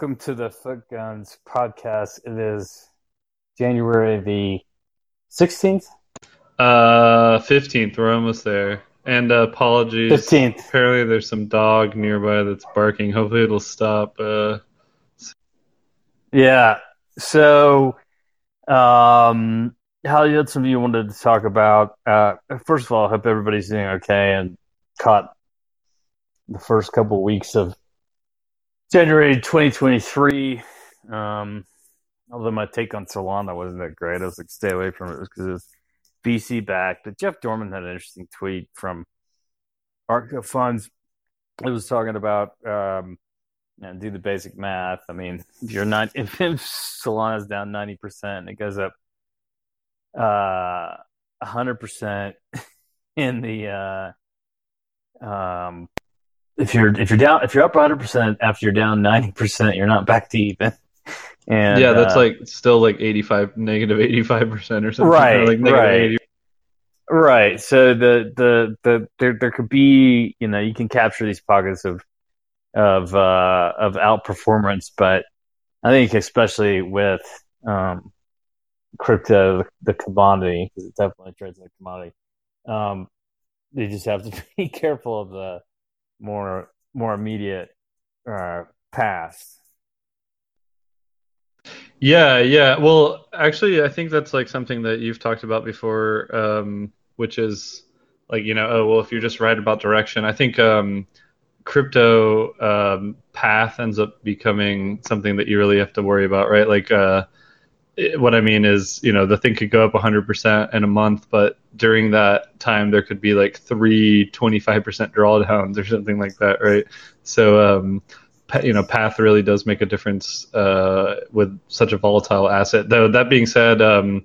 welcome to the Foot Guns podcast. It is January the 16th? Uh, 15th. We're almost there. And uh, apologies. 15th. Apparently, there's some dog nearby that's barking. Hopefully, it'll stop. Uh, Yeah. So, um, how you had some of you wanted to talk about? Uh, first of all, I hope everybody's doing okay and caught the first couple weeks of January 2023. Um, although my take on Solana wasn't that great, I was like, stay away from it because it was VC backed. But Jeff Dorman had an interesting tweet from Arca Funds. It was talking about um, and do the basic math. I mean, if you're not if Solana's down ninety percent, it goes up uh hundred percent in the uh um if you're if you're down if you're up hundred percent after you're down ninety percent, you're not back to even. And yeah, that's uh, like still like 85, negative 85% or something. Right, Or like right. 80. Right. So the the the there there could be you know you can capture these pockets of of uh of outperformance, but I think especially with um crypto the commodity because it definitely trades like a commodity. Um, you just have to be careful of the more more immediate uh past. Yeah, yeah. Well, actually, I think that's like something that you've talked about before, um, which is like, you know, oh, well, if you're just right about direction, I think um, crypto um, path ends up becoming something that you really have to worry about, right? Like, uh, what I mean is, you know, the thing could go up 100% in a month, but during that time, there could be like three 25% drawdowns or something like that, right? So, um, you know, path really does make a difference uh, with such a volatile asset. Though that being said, um,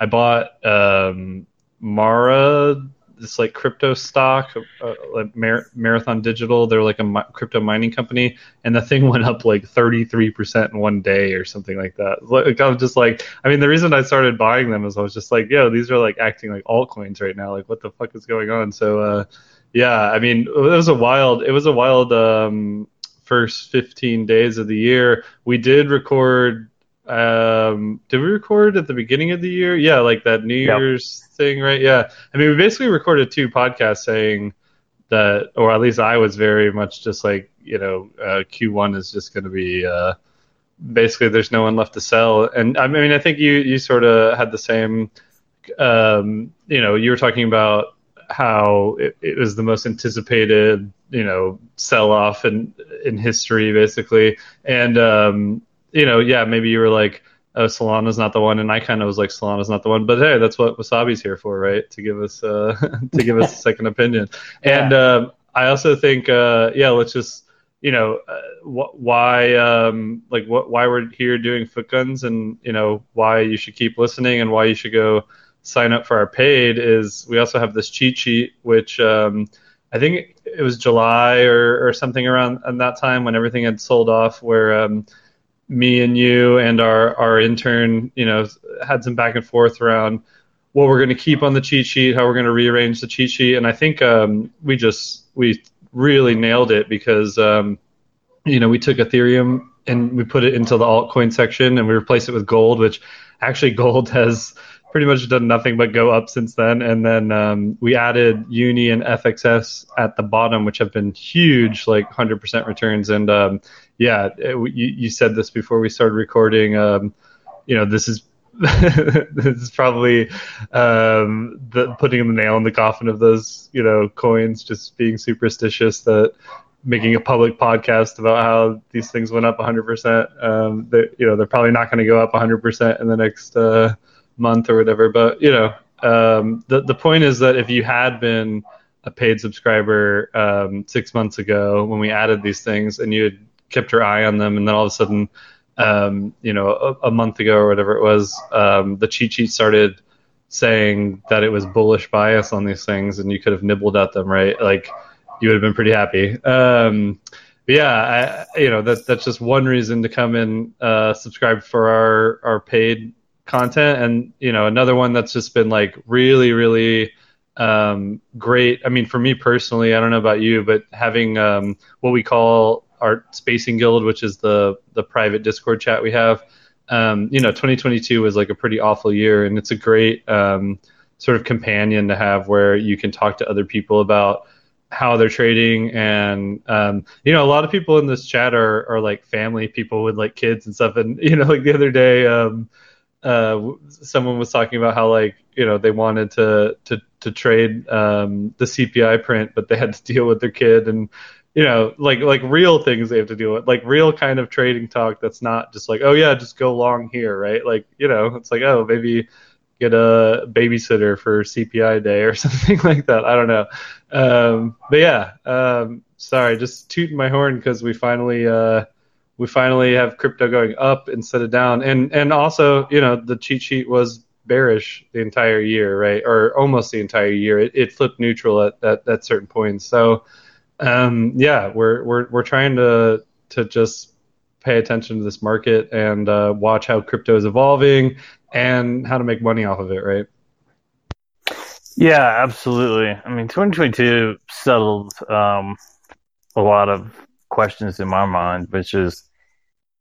I bought um, Mara, this like crypto stock, uh, like Mar- Marathon Digital. They're like a mi- crypto mining company, and the thing went up like thirty three percent in one day or something like that. Like I was just like, I mean, the reason I started buying them is I was just like, yo, these are like acting like altcoins right now. Like, what the fuck is going on? So. Uh, yeah, I mean, it was a wild. It was a wild um, first 15 days of the year. We did record. Um, did we record at the beginning of the year? Yeah, like that New Yep. Year's thing, right? Yeah. I mean, we basically recorded two podcasts saying that, or at least I was very much just like, you know, uh, Q1 is just going to be. Uh, basically, there's no one left to sell, and I mean, I think you you sort of had the same. Um, you know, you were talking about how it, it was the most anticipated, you know, sell off in in history, basically. And um, you know, yeah, maybe you were like, "Oh, Solana's not the one," and I kind of was like, "Solana's not the one." But hey, that's what Wasabi's here for, right? To give us uh, to give us a second opinion. And um, I also think, uh, yeah, let's just. You know uh, wh- why, um, like what, why we're here doing foot guns, and you know why you should keep listening, and why you should go sign up for our paid is we also have this cheat sheet, which um, I think it was July or, or something around at that time when everything had sold off, where um, me and you and our, our intern, you know, had some back and forth around what we're going to keep on the cheat sheet, how we're going to rearrange the cheat sheet, and I think um, we just we really nailed it because um, you know we took Ethereum and we put it into the altcoin section and we replaced it with gold, which actually gold has pretty much done nothing but go up since then. And then um, we added Uni and FXS at the bottom, which have been huge, like 100% returns. And um, yeah, it, you, you said this before we started recording. Um, you know, this is this is probably um, the putting the nail in the coffin of those you know coins, just being superstitious that making a public podcast about how these things went up 100%. Um, they, you know, they're probably not going to go up 100% in the next uh, month or whatever. But you know, um, the the point is that if you had been a paid subscriber um, six months ago when we added these things, and you had kept your eye on them, and then all of a sudden, um, you know, a, a month ago or whatever it was, um, the cheat sheet started saying that it was bullish bias on these things, and you could have nibbled at them, right? Like you would have been pretty happy. Um, but yeah, I, you know that that's just one reason to come and uh, subscribe for our our paid content, and you know another one that's just been like really really um, great. I mean, for me personally, I don't know about you, but having um, what we call our Spacing Guild, which is the the private Discord chat we have. Um, you know, 2022 was like a pretty awful year, and it's a great um, sort of companion to have where you can talk to other people about how they're trading and um, you know a lot of people in this chat are, are like family people with like kids and stuff and you know like the other day um, uh, someone was talking about how like you know they wanted to to to trade um, the CPI print, but they had to deal with their kid and you know like like real things they have to deal with, like real kind of trading talk that's not just like oh yeah just go long here right like you know it's like oh maybe get a babysitter for CPI day or something like that I don't know um, but yeah um, sorry just tooting my horn because we finally. Uh, we finally have crypto going up instead of down. And and also, you know, the cheat sheet was bearish the entire year, right? Or almost the entire year. It, it flipped neutral at, at, at certain points. So um, yeah, we're we're we're trying to to just pay attention to this market and uh, watch how crypto is evolving and how to make money off of it, right? Yeah, absolutely. I mean, 2022 settled um, a lot of questions in my mind, which is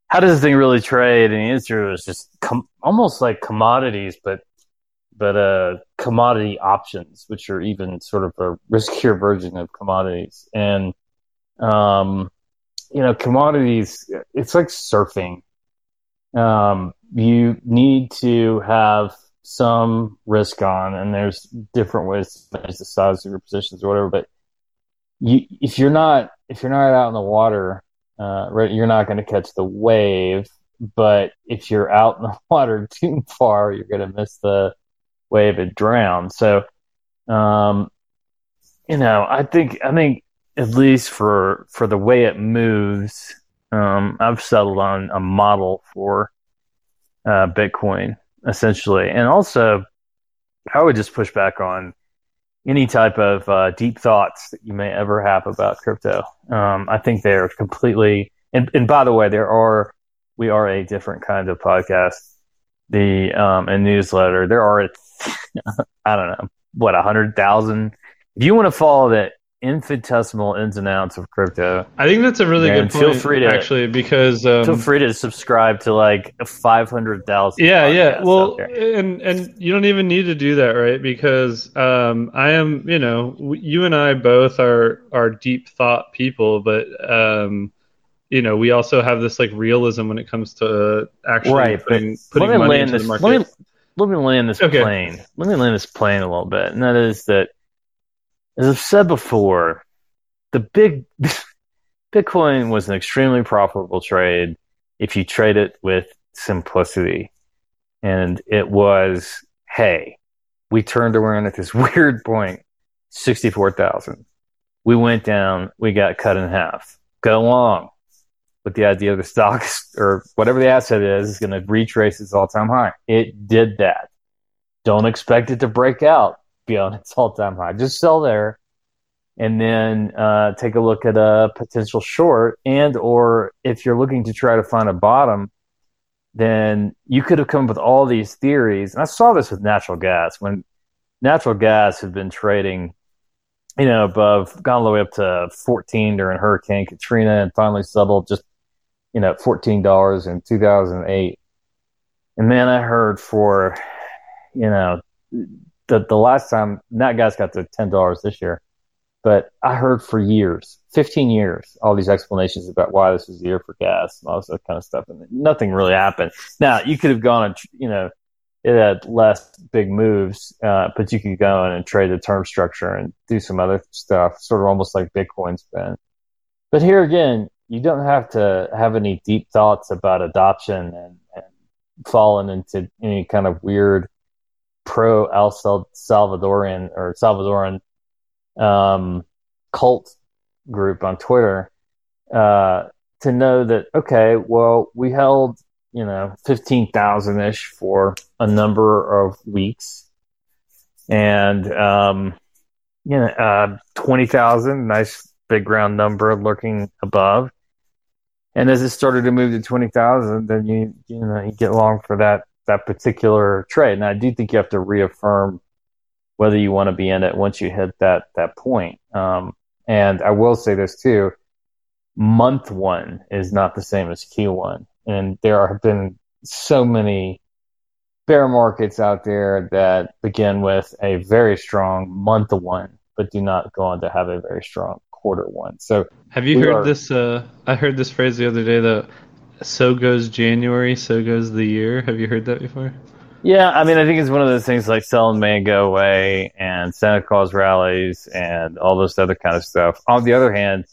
how does this thing really trade? And the answer is just com- almost like commodities, but but uh, commodity options, which are even sort of a riskier version of commodities. And um, you know, commodities, it's like surfing. Um, you need to have some risk on, and there's different ways to manage the size of your positions or whatever. But you, if you're not if you're not out in the water, uh, you're not going to catch the wave. But if you're out in the water too far, you're going to miss the wave and drown. So, um, you know, I think I think at least for for the way it moves, um, I've settled on a model for uh, Bitcoin essentially, and also I would just push back on any type of uh, deep thoughts that you may ever have about crypto. Um, I think they're completely. And, and by the way, there are we are a different kind of podcast. The um, newsletter. There are I don't know what a hundred thousand. If you want to follow the infinitesimal ins and outs of crypto. I think that's a really good point. Feel free to actually because um, feel free to subscribe to like five hundred thousand. Yeah, yeah. Well, and and you don't even need to do that, right? Because um, I am, you know, you and I both are are deep thought people, but um, you know, we also have this like realism when it comes to actually right, putting, putting money into this, the market. Let me, let me land this okay. plane. Let me land this plane a little bit, and that is that as I've said before, the big Bitcoin was an extremely profitable trade if you trade it with simplicity. And it was, hey, we turned around at this weird point, 64,000. We went down, we got cut in half. Go along with the idea of the stocks or whatever the asset is, is going to retrace its all time high. It did that. Don't expect it to break out beyond its all time high. Just sell there and then uh, take a look at a potential short. And or if you're looking to try to find a bottom, then you could have come up with all these theories. And I saw this with natural gas when natural gas had been trading, you know, above, gone all the way up to 14 during Hurricane Katrina and finally settled just, you know, $14 in 2008. And then I heard for, you know, the the last time that gas got to ten dollars this year, but I heard for years, fifteen years, all these explanations about why this was the year for gas and all this kind of stuff, and nothing really happened. Now you could have gone and you know it had less big moves, uh, but you could go in and trade the term structure and do some other stuff, sort of almost like Bitcoin's been. But here again, you don't have to have any deep thoughts about adoption and, and falling into any kind of weird pro El Salvadorian or Salvadoran um, cult group on Twitter uh, to know that okay, well, we held you know fifteen thousand ish for a number of weeks, and um, you know uh, twenty thousand, nice big round number lurking above. And as it started to move to twenty thousand, then you you know you get long for that that particular trade. And I do think you have to reaffirm whether you want to be in it once you hit that that point. Um, and I will say this too: month one is not the same as Q1. And there have been so many bear markets out there that begin with a very strong month one, but do not go on to have a very strong quarter one. So have you heard are, this? Uh, I heard this phrase the other day that so goes January, so goes the year. Have you heard that before? Yeah, I mean, I think it's one of those things like selling may go away and Santa Claus rallies and all this other kind of stuff. On the other hand,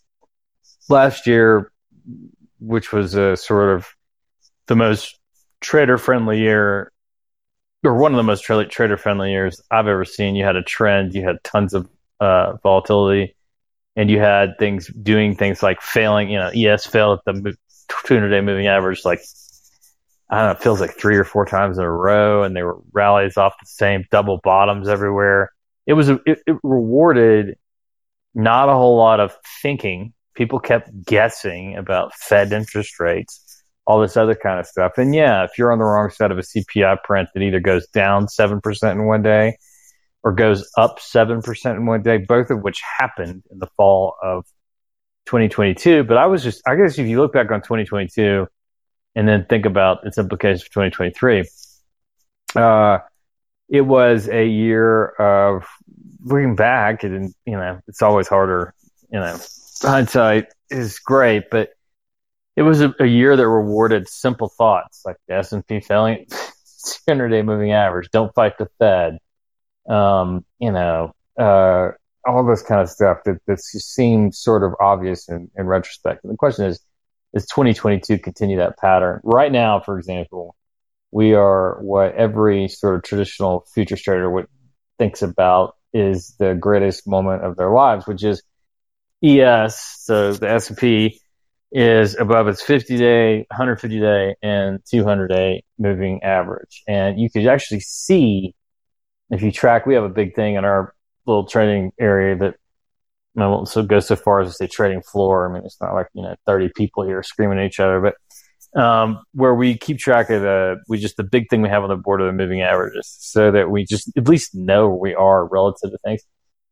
last year, which was a sort of the most trader friendly year, or one of the most tra- trader friendly years I've ever seen. You had a trend, you had tons of uh, volatility, and you had things doing things like failing. You know, ES failed at the 200 day moving average like I don't know, it feels like three or four times in a row, and they were rallies off the same double bottoms everywhere. It was it, it rewarded not a whole lot of thinking. People kept guessing about Fed interest rates, all this other kind of stuff. And yeah, if you're on the wrong side of a CPI print that either goes down seven percent in one day or goes up seven percent in one day, both of which happened in the fall of 2022. But I was just, I guess, if you look back on 2022 and then think about its implications for 2023. Uh, it was a year of looking back, and you know, it's always harder. You know, hindsight is great, but it was a, a year that rewarded simple thoughts like the S and P failing 200 day moving average. Don't fight the Fed. Um, you know, uh, all this kind of stuff that that seems sort of obvious in, in retrospect. And the question is, is 2022 continue that pattern? Right now, for example, we are what every sort of traditional future trader would thinks about is the greatest moment of their lives, which is ES. So the S&P is above its 50 day, 150 day, and 200 day moving average. And you could actually see if you track, we have a big thing in our little trading area that I won't so go so far as to say trading floor. I mean, it's not like you know thirty people here screaming at each other, but um, where we keep track of the we just the big thing we have on the board of the moving averages, so that we just at least know where we are relative to things.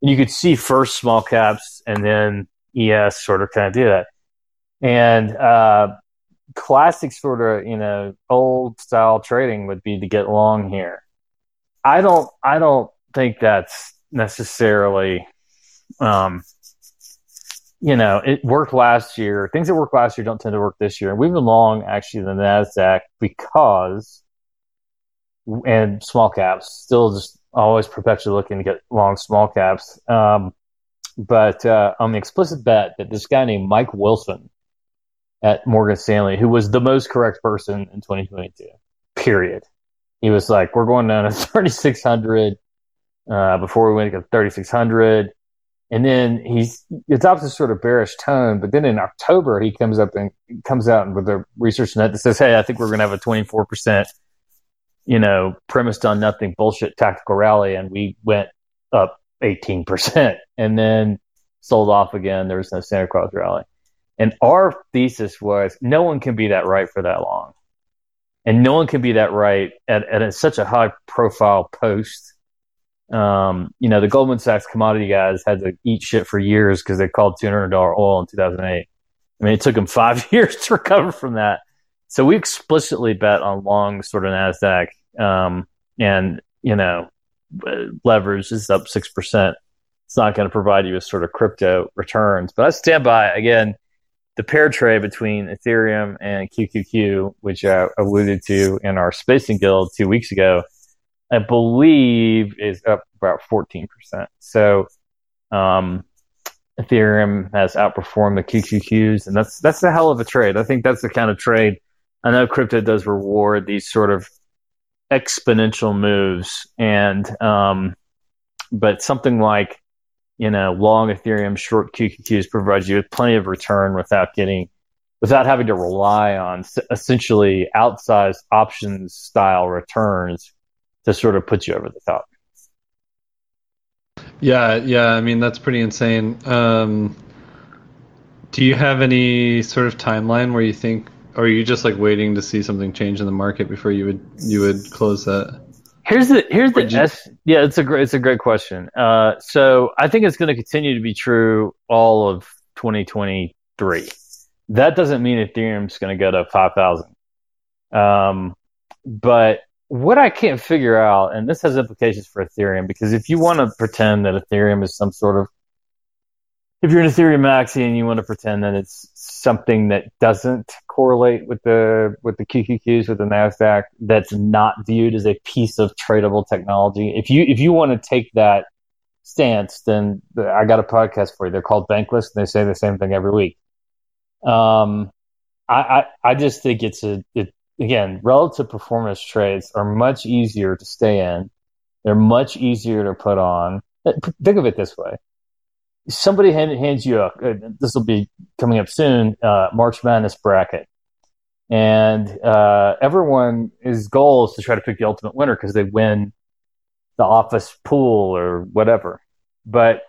And you could see first small caps and then ES sort of kind of do that. And uh, classic sort of you know old style trading would be to get long here. I don't I don't think that's necessarily um, you know, it worked last year. Things that worked last year don't tend to work this year. And we've been long actually the Nasdaq because and small caps still just always perpetually looking to get long small caps. Um, but uh, on the explicit bet that this guy named Mike Wilson at Morgan Stanley, who was the most correct person in 2022, period. He was like, "We're going down to 3,600 uh, before we went to 3,600." And then he's adopts a sort of bearish tone, but then in October he comes up and comes out with a research net that says, "Hey, I think we're going to have a 24 percent, you know, premised on nothing bullshit tactical rally," and we went up 18 percent, and then sold off again. There was no Santa Claus rally, and our thesis was no one can be that right for that long, and no one can be that right at, at such a high profile post um, you know, the Goldman Sachs commodity guys had to eat shit for years because they called $200 oil in 2008. I mean, it took them five years to recover from that. So we explicitly bet on long sort of NASDAQ. Um, and, you know, leverage is up 6%. It's not going to provide you with sort of crypto returns. But I stand by, again, the pair trade between Ethereum and QQQ, which I alluded to in our Spacing Guild two weeks ago I believe is up about 14%. So, um, Ethereum has outperformed the QQQs, and that's that's a hell of a trade. I think that's the kind of trade. I know crypto does reward these sort of exponential moves, and um, but something like you know long Ethereum, short QQQs provides you with plenty of return without getting without having to rely on essentially outsized options style returns to sort of put you over the top. Yeah, yeah. I mean, that's pretty insane. Um, do you have any sort of timeline where you think, or are you just like waiting to see something change in the market before you would you would close that? Here's the here's the you... S, yeah. It's a great it's a great question. Uh, so I think it's going to continue to be true all of 2023. That doesn't mean Ethereum's going to go to 5,000. Um, but what I can't figure out, and this has implications for Ethereum, because if you want to pretend that Ethereum is some sort of if you're an Ethereum maxi and you want to pretend that it's something that doesn't correlate with the with the QQQs with the Nasdaq, that's not viewed as a piece of tradable technology. If you if you want to take that stance, then I got a podcast for you. They're called Bankless, and they say the same thing every week. Um, I I, I just think it's a it, again relative performance trades are much easier to stay in. They're much easier to put on. Think of it this way somebody hand, hands you a uh, this will be coming up soon uh, March Madness bracket, and uh, everyone his goal is to try to pick the ultimate winner because they win the office pool or whatever. But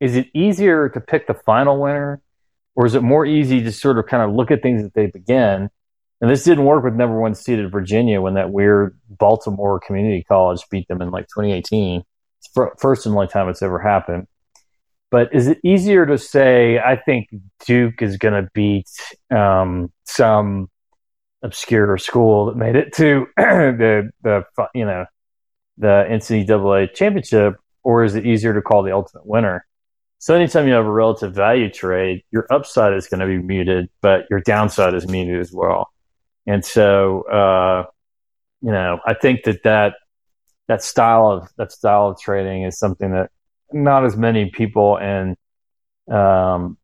is it easier to pick the final winner, or is it more easy to sort of kind of look at things that they begin? And this didn't work with number one seeded Virginia when that weird Baltimore Community College beat them in like 2018. First and only time it's ever happened. But is it easier to say, I think Duke is going to beat um, some obscure school that made it to the, the, you know, the NCAA championship, or is it easier to call the ultimate winner? So anytime you have a relative value trade, your upside is going to be muted, but your downside is muted as well. And so, uh, you know, I think that that that style of that style of trading is something that not as many people in um,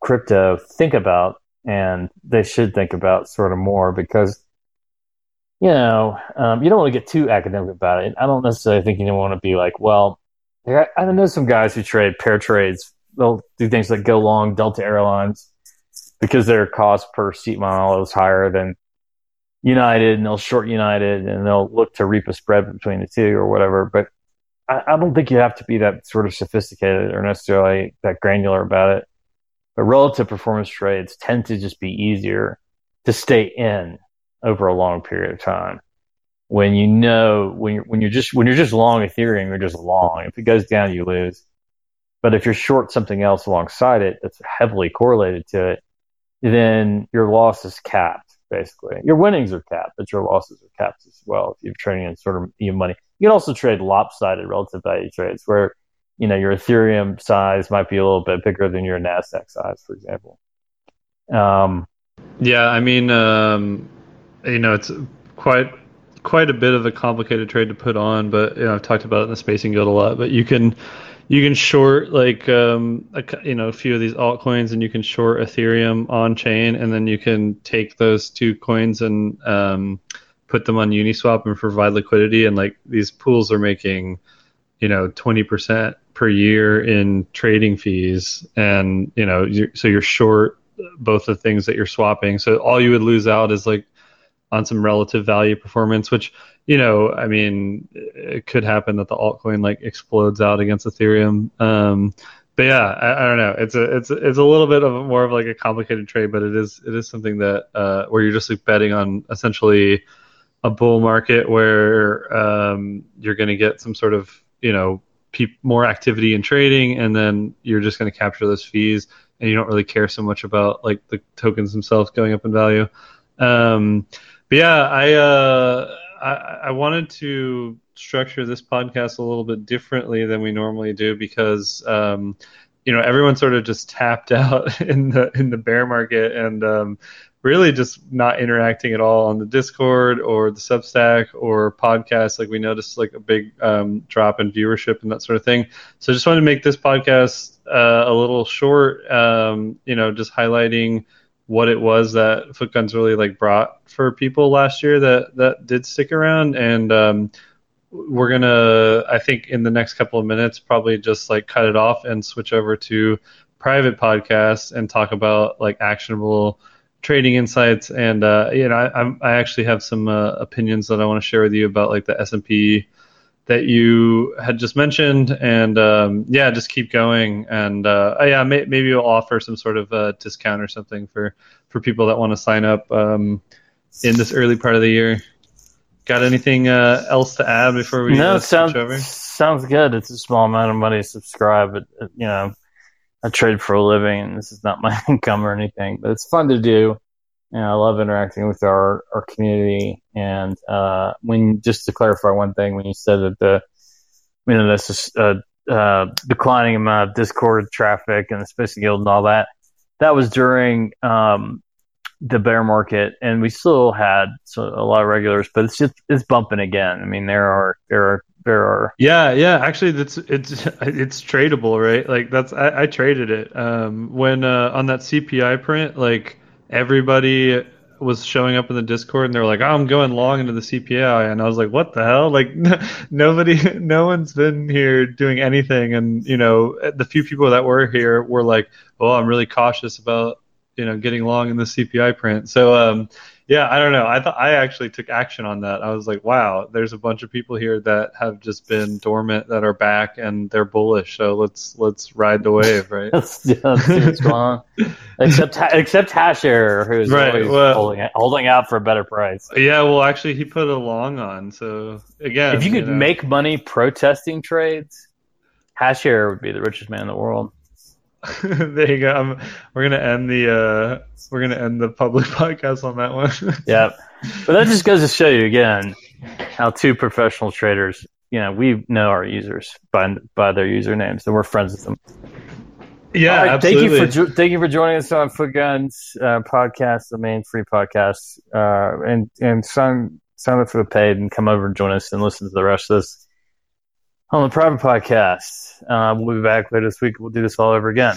crypto think about, and they should think about sort of more because you know um, you don't want to get too academic about it. I don't necessarily think you want to be like, well, I, I know some guys who trade pair trades. They'll do things like go long Delta Airlines because their cost per seat mile is higher than United, and they'll short United, and they'll look to reap a spread between the two or whatever. But I, I don't think you have to be that sort of sophisticated or necessarily that granular about it. But relative performance trades tend to just be easier to stay in over a long period of time. When you know when you're when you're just when you're just long Ethereum, you're just long. If it goes down, you lose. But if you're short something else alongside it that's heavily correlated to it, then your loss is capped. Basically, your winnings are capped, but your losses are capped as well. If you're trading in sort of your money, you can also trade lopsided relative value trades where, you know, your Ethereum size might be a little bit bigger than your Nasdaq size, for example. Um, yeah, I mean, um, you know, it's quite quite a bit of a complicated trade to put on, but you know, I've talked about it in the spacing guild a lot. But you can you can short like um, a, you know a few of these altcoins, and you can short Ethereum on chain, and then you can take those two coins and um, put them on Uniswap and provide liquidity. And like these pools are making, you know, 20% per year in trading fees. And, you know, you're, so you're short both the things that you're swapping. So all you would lose out is like on some relative value performance, which, you know, I mean, it could happen that the altcoin like explodes out against Ethereum. Um, but yeah, I, I, don't know. It's a it's it's a little bit of more of like a complicated trade, but it is it is something that uh, where you're just like betting on essentially a bull market where um, you're going to get some sort of you know pe- more activity in trading, and then you're just going to capture those fees, and you don't really care so much about like the tokens themselves going up in value. Um, yeah, I, uh, I I wanted to structure this podcast a little bit differently than we normally do because um, you know everyone sort of just tapped out in the in the bear market and um, really just not interacting at all on the Discord or the Substack or podcast. Like we noticed like a big um, drop in viewership and that sort of thing. So I just wanted to make this podcast uh, a little short. Um, you know, just highlighting what it was that Footguns really like brought for people last year that that did stick around and. Um, we're gonna, I think, in the next couple of minutes, probably just like cut it off and switch over to private podcasts and talk about like actionable trading insights, and uh, you know, I, I actually have some uh, opinions that I want to share with you about like the S and P that you had just mentioned, and um, yeah, just keep going, and uh, oh, yeah, may, maybe you'll offer some sort of uh, discount or something for for people that want to sign up um, in this early part of the year. Got anything uh, else to add before we no? Uh, sounds sounds good. It's a small amount of money to subscribe, but you know I trade for a living, and this is not my income or anything, but it's fun to do. And I love interacting with our, our community. And uh, when just to clarify one thing, when you said that the you know this is uh, uh, declining amount of Discord traffic and the space guild and all that, that was during um, the bear market, and we still had a lot of regulars, but it's just it's bumping again. I mean, there are there are there are. Yeah, yeah. Actually, that's it's it's tradable, right? Like that's I, I traded it um, when uh, on that CPI print. Like everybody was showing up in the Discord, and they were like, oh, "I'm going long into the CPI," and I was like, "What the hell?" Like nobody, no one's been here doing anything, and you know, the few people that were here were like, "Oh, I'm really cautious about." You know, getting long in the CPI print. So, um, yeah, I don't know. I thought I actually took action on that. I was like, wow, there's a bunch of people here that have just been dormant that are back and they're bullish. So let's let's ride the wave, right? let's, yeah, let's see what's going on. Except except Hasher, who's right, always well, holding holding out for a better price. Yeah, well, actually, he put a long on. So again, if you could you know, make money protesting trades, Hasher would be the richest man in the world. there you go. I'm, we're gonna end the uh, we're gonna end the public podcast on that one. yep. But that just goes to show you again how two professional traders, you know, we know our users by by their usernames, and we're friends with them. Yeah, right. Thank you for thank you for joining us on Foot Guns uh, podcast, the main free podcast, uh, and and sign sign up for the paid and come over and join us and listen to the rest of this on the private podcast. Uh, we'll be back later this week. We'll do this all over again.